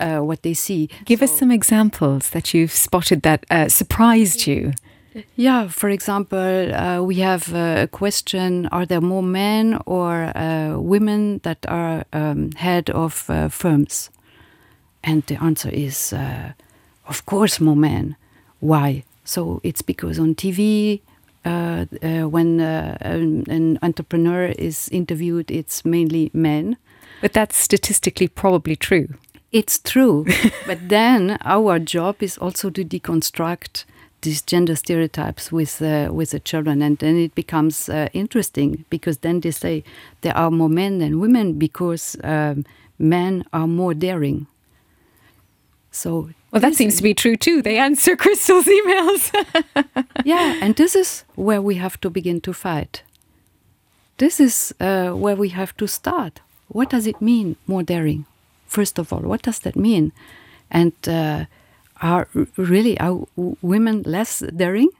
uh, what they see. Give so, us some examples that you've spotted that uh, surprised you. Yeah, for example, uh, we have a question Are there more men or uh, women that are um, head of uh, firms? And the answer is, uh, of course, more men. Why? So it's because on TV, uh, uh, when an, an entrepreneur is interviewed, it's mainly men. But that's statistically probably true. It's true. (laughs) but then our job is also to deconstruct these gender stereotypes with uh, with the children, and then it becomes uh, interesting because then they say there are more men than women because um, men are more daring. So well, that seems to be true too. They answer (laughs) Crystal's emails. (laughs) yeah, and this is where we have to begin to fight. This is uh, where we have to start. What does it mean, more daring? First of all, what does that mean? And uh, are really are women less daring?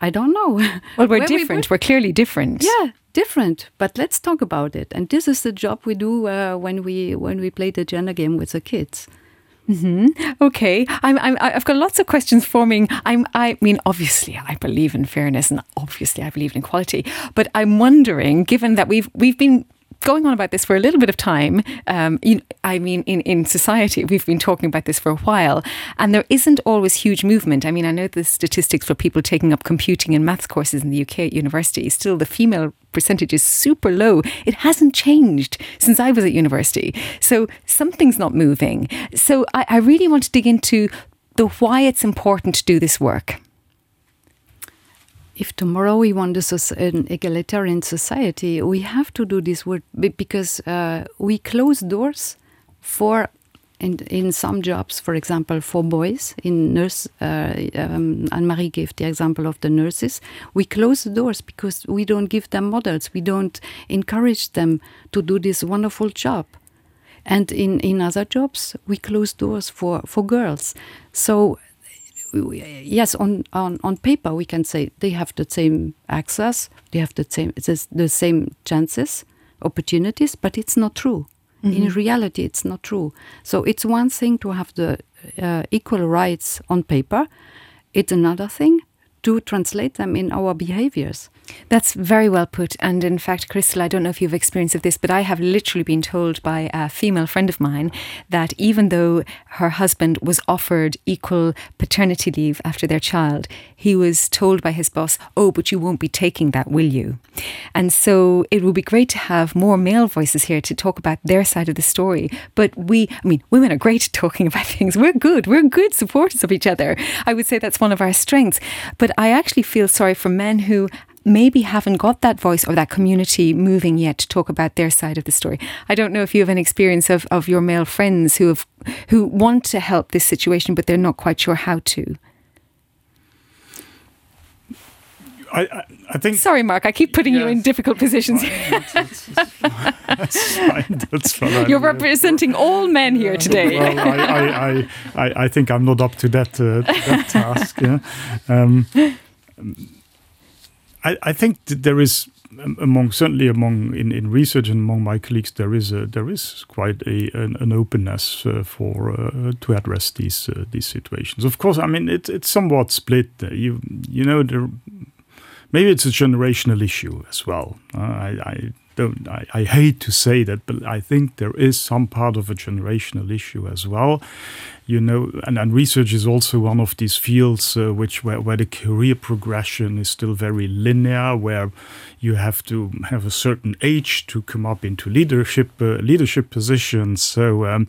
I don't know. Well, (laughs) we're different. We we're clearly different. Yeah, different. But let's talk about it. And this is the job we do uh, when we when we play the gender game with the kids. Mm-hmm. Okay, I'm, I'm, I've got lots of questions forming. I'm, I mean, obviously, I believe in fairness, and obviously, I believe in equality. But I'm wondering, given that we've we've been going on about this for a little bit of time. Um, you, I mean, in, in society, we've been talking about this for a while, and there isn't always huge movement. I mean, I know the statistics for people taking up computing and maths courses in the UK at university, still the female percentage is super low. It hasn't changed since I was at university. So something's not moving. So I, I really want to dig into the why it's important to do this work if tomorrow we want an egalitarian society, we have to do this work because uh, we close doors for in, in some jobs, for example, for boys in nurse, uh, um, Anne-Marie gave the example of the nurses. We close the doors because we don't give them models. We don't encourage them to do this wonderful job. And in, in other jobs, we close doors for, for girls. So yes, on, on, on paper we can say they have the same access, they have the same the same chances, opportunities, but it's not true. Mm -hmm. In mm-hmm. reality, it's not true. So it's one thing to have the uh, equal rights on paper. It's another thing to translate them in our behaviors. That's very well put. And in fact, Crystal, I don't know if you've experience of this, but I have literally been told by a female friend of mine that even though her husband was offered equal paternity leave after their child, he was told by his boss, Oh, but you won't be taking that, will you? And so it would be great to have more male voices here to talk about their side of the story. But we, I mean, women are great at talking about (laughs) things. We're good. We're good supporters of each other. I would say that's one of our strengths. But I actually feel sorry for men who maybe haven't got that voice or that community moving yet to talk about their side of the story. I don't know if you have any experience of, of your male friends who have who want to help this situation, but they're not quite sure how to. I, I, think. Sorry, Mark. I keep putting yes. you in difficult positions. (laughs) That's fine. That's fine. You're representing all men here today. well, I, I, I, I, think I'm not up to that, uh, that (laughs) task. Yeah. Um, I, I think there is among certainly among in, in research and among my colleagues there is a, there is quite a an, an openness uh, for uh, to address these uh, these situations. Of course, I mean it, it's somewhat split. you you know there, maybe it's a generational issue as well. Uh, I, I I, I, hate to say that, but I think there is some part of a generational issue as well you know, and, and research is also one of these fields uh, which where, where the career progression is still very linear, where you have to have a certain age to come up into leadership uh, leadership positions. So, um,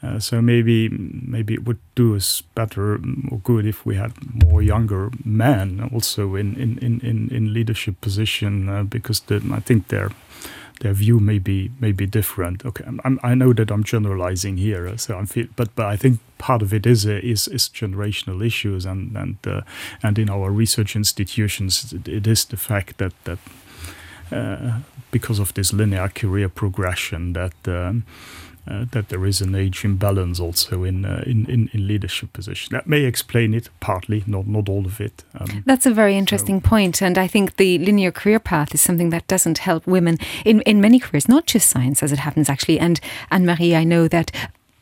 uh, so maybe maybe it would do us better or good if we had more younger men also in in in in leadership position uh, because the, I think they're their view may be may be different. Okay, I'm, i know that I'm generalizing here, so I'm feel, but but I think part of it is uh, is, is generational issues, and and uh, and in our research institutions, it is the fact that that uh, because of this linear career progression that. Um, uh, that there is an age imbalance also in, uh, in, in in leadership position. That may explain it partly, not not all of it. Um, That's a very interesting so. point, and I think the linear career path is something that doesn't help women in in many careers, not just science, as it happens actually. And Anne Marie, I know that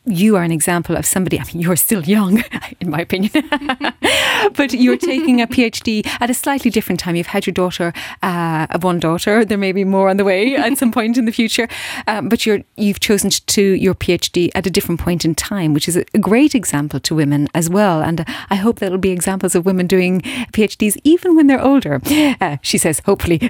you are an example of somebody, I mean, you're still young, (laughs) in my opinion, (laughs) but you're taking a PhD at a slightly different time. You've had your daughter, uh, one daughter, there may be more on the way at some point in the future, um, but you're, you've chosen to do your PhD at a different point in time, which is a great example to women as well. And I hope that'll be examples of women doing PhDs even when they're older. Uh, she says, hopefully, (laughs)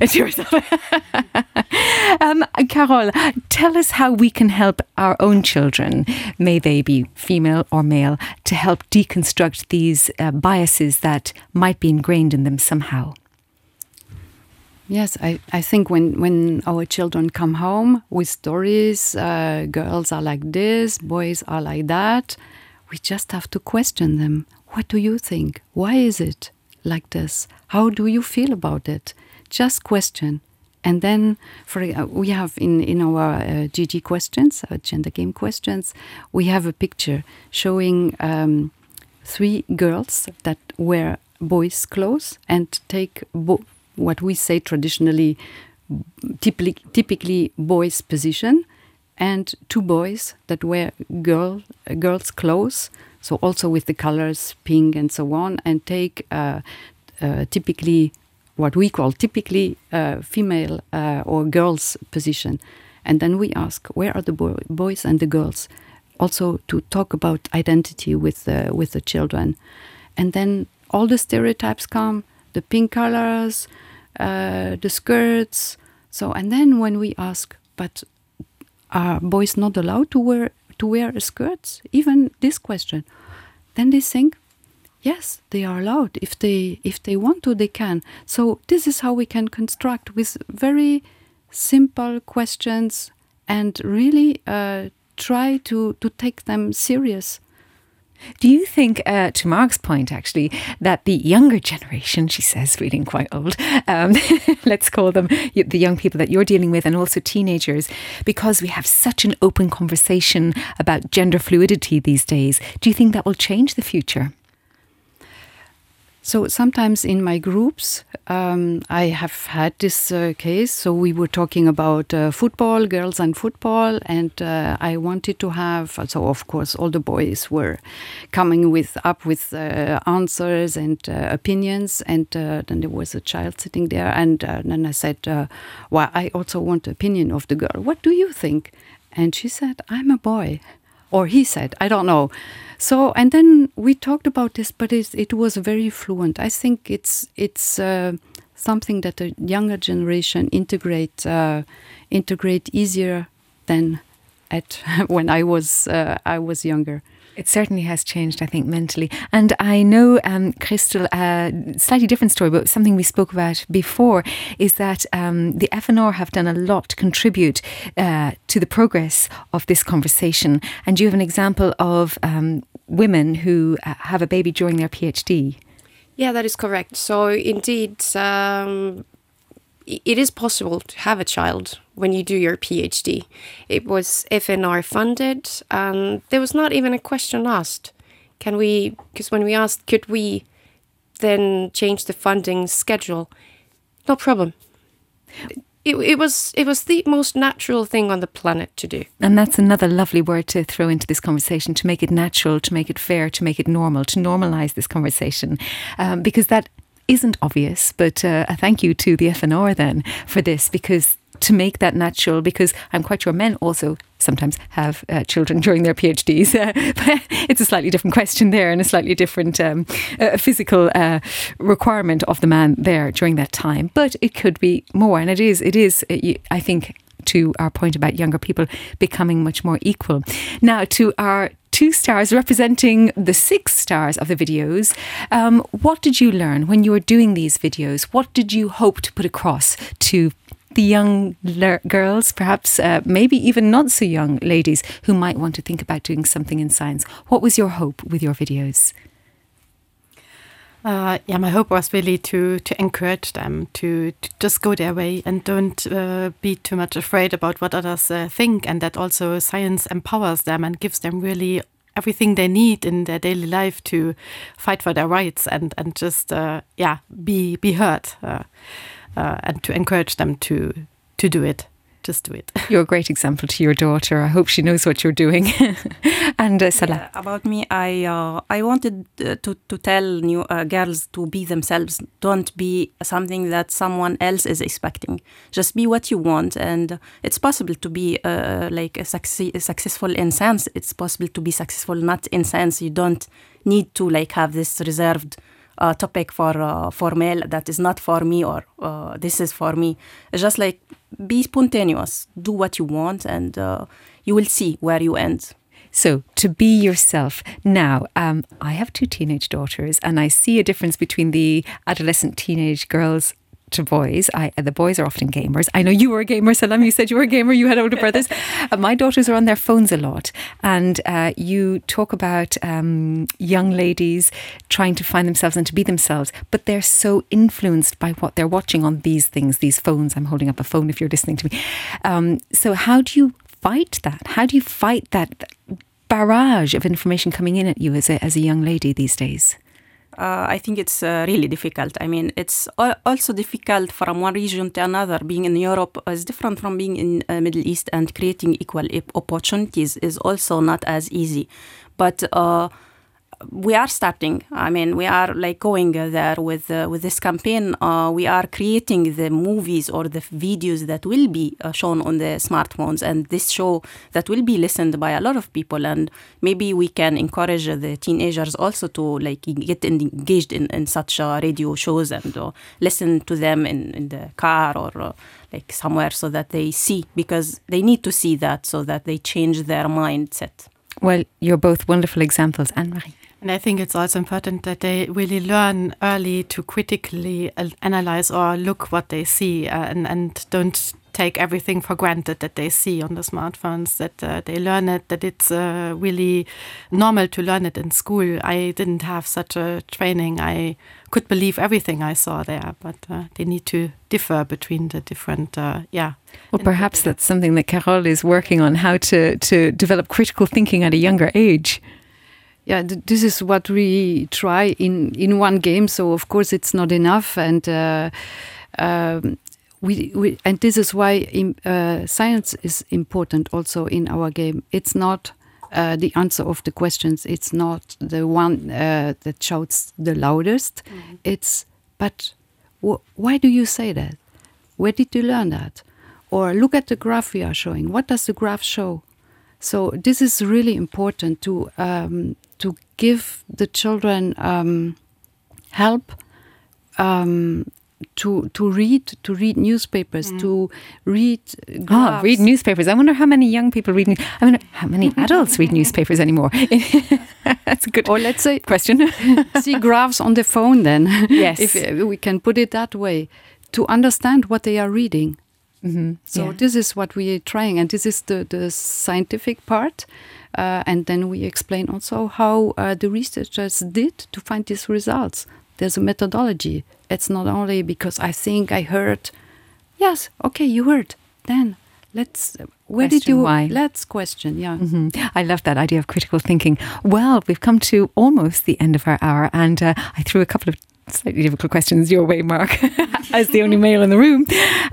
um, Carol, tell us how we can help our own children may they be female or male, to help deconstruct these uh, biases that might be ingrained in them somehow? Yes, I, I think when, when our children come home with stories, uh, girls are like this, boys are like that, we just have to question them. What do you think? Why is it like this? How do you feel about it? Just question. And then for uh, we have in, in our uh, GG questions, uh, gender game questions, we have a picture showing um, three girls that wear boys' clothes and take what we say traditionally, typically, typically boys' position, and two boys that wear girl girls' clothes, so also with the colors pink and so on, and take uh, uh, typically what we call typically uh, female uh, or girls' position, and then we ask where are the boy boys and the girls, also to talk about identity with the with the children, and then all the stereotypes come, the pink colors uh, the skirts. So, and then when we ask, but are boys not allowed to wear to wear skirts? Even this question, then they think, yes, they are allowed. If they if they want to, they can. So this is how we can construct with very simple questions and really uh, try to to take them serious do you think, uh, to Mark's point, actually, that the younger generation, she says, feeling quite old, um, (laughs) let's call them the young people that you're dealing with, and also teenagers, because we have such an open conversation about gender fluidity these days, do you think that will change the future? So sometimes in my groups, um, I have had this uh, case. So we were talking about uh, football, girls and football, and uh, I wanted to have. So of course, all the boys were coming with up with uh, answers and uh, opinions, and uh, then there was a child sitting there, and then I said, "Well, I also want opinion of the girl. What do you think?" And she said, "I'm a boy," or he said, "I don't know." So and then we talked about this, but it, it was very fluent. I think it's it's uh, something that the younger generation integrate uh, integrate easier than at (laughs) when I was uh, I was younger. It certainly has changed, I think, mentally. And I know, um, Crystal, a uh, slightly different story, but something we spoke about before is that um, the FNR have done a lot to contribute uh, to the progress of this conversation. And you have an example of um, women who uh, have a baby during their PhD. Yeah, that is correct. So, indeed, um, it is possible to have a child when you do your PhD. It was FNR funded, and there was not even a question asked. Can we, because when we asked, could we then change the funding schedule? No problem. It, it was it was the most natural thing on the planet to do. And that's another lovely word to throw into this conversation to make it natural, to make it fair, to make it normal, to normalize this conversation, um, because that isn't obvious, but uh, a thank you to the FNR then for this because to make that natural, because I'm quite sure men also sometimes have uh, children (laughs) during their PhDs. Uh, but it's a slightly different question there and a slightly different um, uh, physical uh, requirement of the man there during that time. But it could be more, and it is. It is. Uh, I think to our point about younger people becoming much more equal. Now to our two stars representing the six stars of the videos. Um, what did you learn when you were doing these videos? What did you hope to put across to the young girls, perhaps uh, maybe even not so young ladies who might want to think about doing something in science? What was your hope with your videos? Uh, yeah, my hope was really to to encourage them to, to just go their way and don't uh, be too much afraid about what others uh, think, and that also science empowers them and gives them really everything they need in their daily life to fight for their rights and and just uh, yeah be be heard uh, uh, and to encourage them to to do it just do it. You're a great example to your daughter. I hope she knows what you're doing. (laughs) and uh, Salah. Yeah, about me, I uh, I wanted uh, to to tell new uh, girls to be themselves. Don't be something that someone else is expecting. Just be what you want, and it's possible to be uh, like a succe- successful in science. It's possible to be successful not in science. You don't need to like have this reserved uh, topic for uh, for male that is not for me or uh, this is for me. It's just like be spontaneous, do what you want, and uh, you will see where you end. So, to be yourself. Now, um, I have two teenage daughters, and I see a difference between the adolescent teenage girls to boys. I, the boys are often gamers. I know you were a gamer, Salam. You said you were a gamer. You had older brothers. (laughs) uh, my daughters are on their phones a lot, and uh, you talk about um, young ladies trying to find themselves and to be themselves, but they're so influenced by what they're watching on these things, these phones. I'm holding up a phone if you're listening to me. Um, so, how do you fight that? How do you fight that barrage of information coming in at you as a as a young lady these days? Uh, I think it's uh, really difficult. I mean, it's also difficult from one region to another. Being in Europe is different from being in uh, Middle East, and creating equal opportunities is also not as easy. But uh, we are starting. I mean, we are like going there with uh, with this campaign. Uh, we are creating the movies or the videos that will be uh, shown on the smartphones, and this show that will be listened by a lot of people. And maybe we can encourage the teenagers also to like get engaged in, in such uh, radio shows and uh, listen to them in, in the car or uh, like somewhere, so that they see because they need to see that so that they change their mindset. Well, you're both wonderful examples, Anne Marie. And I think it's also important that they really learn early to critically analyze or look what they see uh, and, and don't take everything for granted that they see on the smartphones, that uh, they learn it, that it's uh, really normal to learn it in school. I didn't have such a training. I could believe everything I saw there, but uh, they need to differ between the different, uh, yeah. Well, perhaps that's something that Carol is working on, how to, to develop critical thinking at a younger age yeah, th this is what we try in in one game. So of course it's not enough, and uh, um, we, we and this is why in, uh, science is important also in our game. It's not uh, the answer of the questions. It's not the one uh, that shouts the loudest. Mm -hmm. It's but why do you say that? Where did you learn that? Or look at the graph we are showing. What does the graph show? So this is really important to um, to give the children um, help um, to to read to read newspapers mm. to read oh, read newspapers. I wonder how many young people read. I wonder how many (laughs) adults read newspapers anymore. (laughs) That's a good. Or let's say question. (laughs) see graphs on the phone. Then yes, if uh, we can put it that way, to understand what they are reading. Mm -hmm. So yeah. this is what we are trying, and this is the the scientific part. Uh, and then we explain also how uh, the researchers did to find these results. There's a methodology. It's not only because I think I heard, yes, okay, you heard. Then let's where question did you why? let's question yeah mm -hmm. i love that idea of critical thinking well we've come to almost the end of our hour and uh, i threw a couple of slightly difficult questions your way mark (laughs) as the only male in the room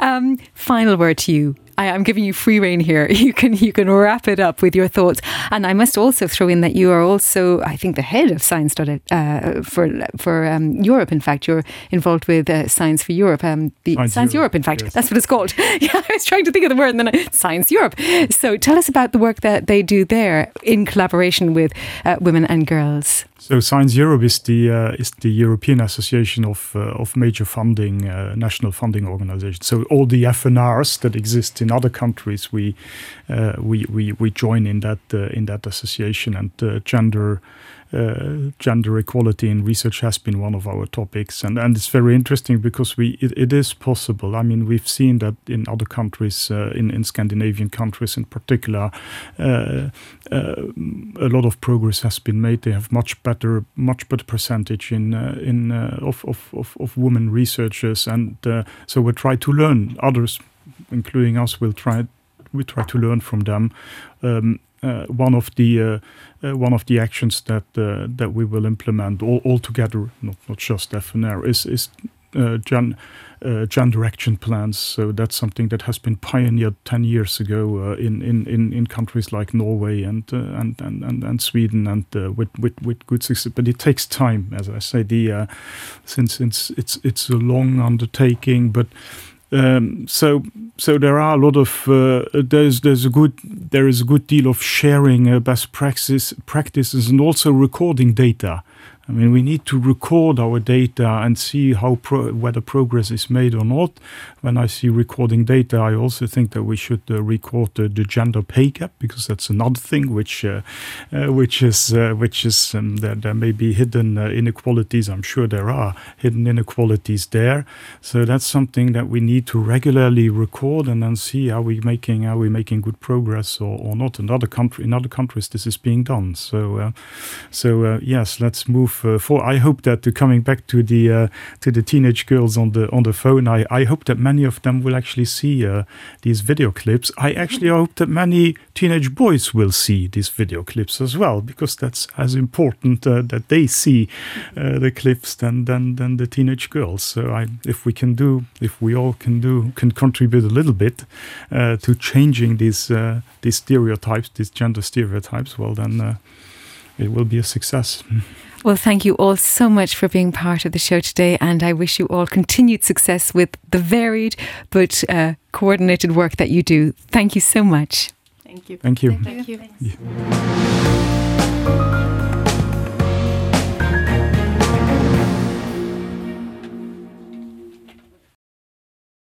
um, final word to you I, am giving you free reign here. (laughs) You can you can wrap it up with your thoughts. And I must also throw in that you are also, I think, the head of Science uh, for for um, Europe. In fact, you're involved with uh, Science for Europe. Um, the Science, Science Europe, Europe, in fact, yes. that's what it's called. (laughs) yeah, I was trying to think of the word, and then I, Science Europe. So tell us about the work that they do there in collaboration with uh, women and girls. So Science Europe is the uh, is the European Association of uh, of major funding uh, national funding organizations. So all the FNRs that exist in other countries, we uh, we, we we join in that uh, in that association and uh, gender uh, gender equality in research has been one of our topics, and and it's very interesting because we it, it is possible. I mean, we've seen that in other countries, uh, in in Scandinavian countries in particular, uh, a lot of progress has been made. They have much better much better percentage in in of, of, of of women researchers, and so we try to learn. Others, including us, will try we try to learn from them. Um, uh, one of the uh, uh, one of the actions that that we will implement all, all together, not not just FNR, is is gen, gender action plans. So that's something that has been pioneered ten years ago in, in, in, in countries like Norway and and, and, and and Sweden, and with, with with good success. But it takes time, as I say. The since it's it's it's a long undertaking, but um, so so there are a lot of uh, there's there's a good there is a good deal of sharing uh, best practice practices and also recording data I mean, we need to record our data and see how pro whether progress is made or not. When I see recording data, I also think that we should uh, record the, gender pay gap because that's another thing which uh, uh, which is uh, which is um, there, there may be hidden uh, inequalities. I'm sure there are hidden inequalities there. So that's something that we need to regularly record and then see how we making are we making good progress or, or not. In other country in other countries, this is being done. So so yes, let's move uh, for. I hope that uh, coming back to the uh, to the teenage girls on the on the phone, I, I hope that many of them will actually see uh, these video clips. I actually mm-hmm. hope that many teenage boys will see these video clips as well, because that's as important uh, that they see uh, mm-hmm. the clips than than than the teenage girls. So I, if we can do, if we all can do, can contribute a little bit to changing these these stereotypes, these gender stereotypes, well then it will be a success. (laughs) Well, thank you all so much for being part of the show today, and I wish you all continued success with the varied but uh, coordinated work that you do. Thank you so much. Thank you. Thank you. Thank you. Thank you.